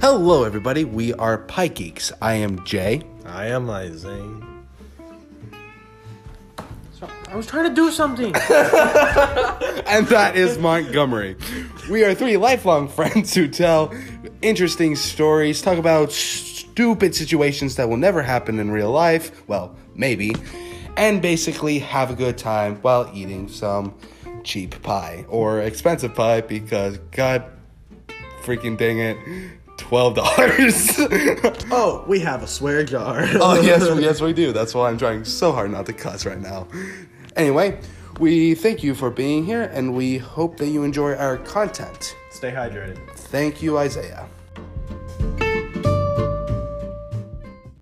Hello, everybody. We are Pie Geeks. I am Jay. I am Isaiah. I was trying to do something. and that is Montgomery. We are three lifelong friends who tell interesting stories, talk about stupid situations that will never happen in real life. Well, maybe. And basically have a good time while eating some cheap pie or expensive pie because, God freaking dang it, $12. oh, we have a swear jar. oh, yes, yes, we do. That's why I'm trying so hard not to cuss right now. Anyway, we thank you for being here and we hope that you enjoy our content. Stay hydrated. Thank you, Isaiah.